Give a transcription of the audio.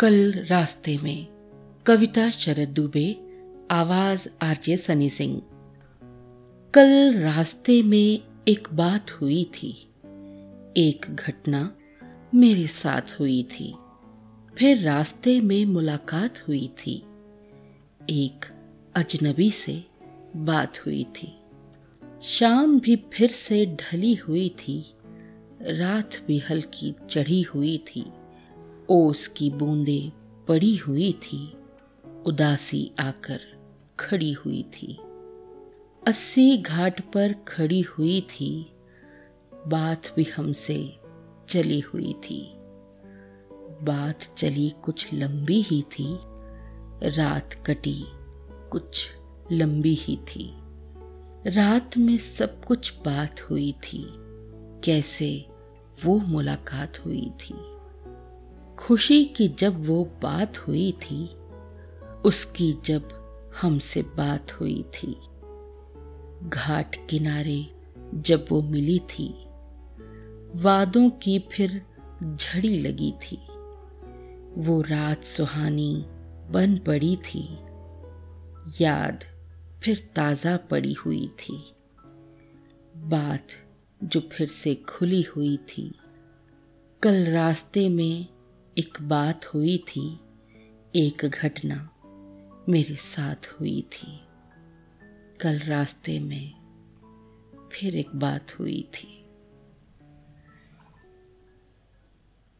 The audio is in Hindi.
कल रास्ते में कविता शरद दुबे, आवाज़ आरजे सनी सिंह। कल रास्ते में एक बात हुई थी, एक घटना मेरे साथ हुई थी, फिर रास्ते में मुलाकात हुई थी, एक अजनबी से बात हुई थी। शाम भी फिर से ढली हुई थी, रात भी हल्की चढ़ी हुई थी। ओस की बूंदे पड़ी हुई थी। उदासी आकर खड़ी हुई थी। अस्सी घाट पर खड़ी हुई थी। बात भी हमसे चली हुई थी। बात चली कुछ लंबी ही थी। रात कटी कुछ लंबी ही थी। रात में सब कुछ बात हुई थी। कैसे वो मुलाकात हुई थी। खुशी की जब वो बात हुई थी, उसकी जब हमसे बात हुई थी। घाट किनारे जब वो मिली थी, वादों की फिर झड़ी लगी थी। वो रात सुहानी बन पड़ी थी, याद फिर ताज़ा पड़ी हुई थी। बात जो फिर से खुली हुई थी, कल रास्ते में एक बात हुई थी, एक घटना मेरे साथ हुई थी। कल रास्ते में फिर एक बात हुई थी।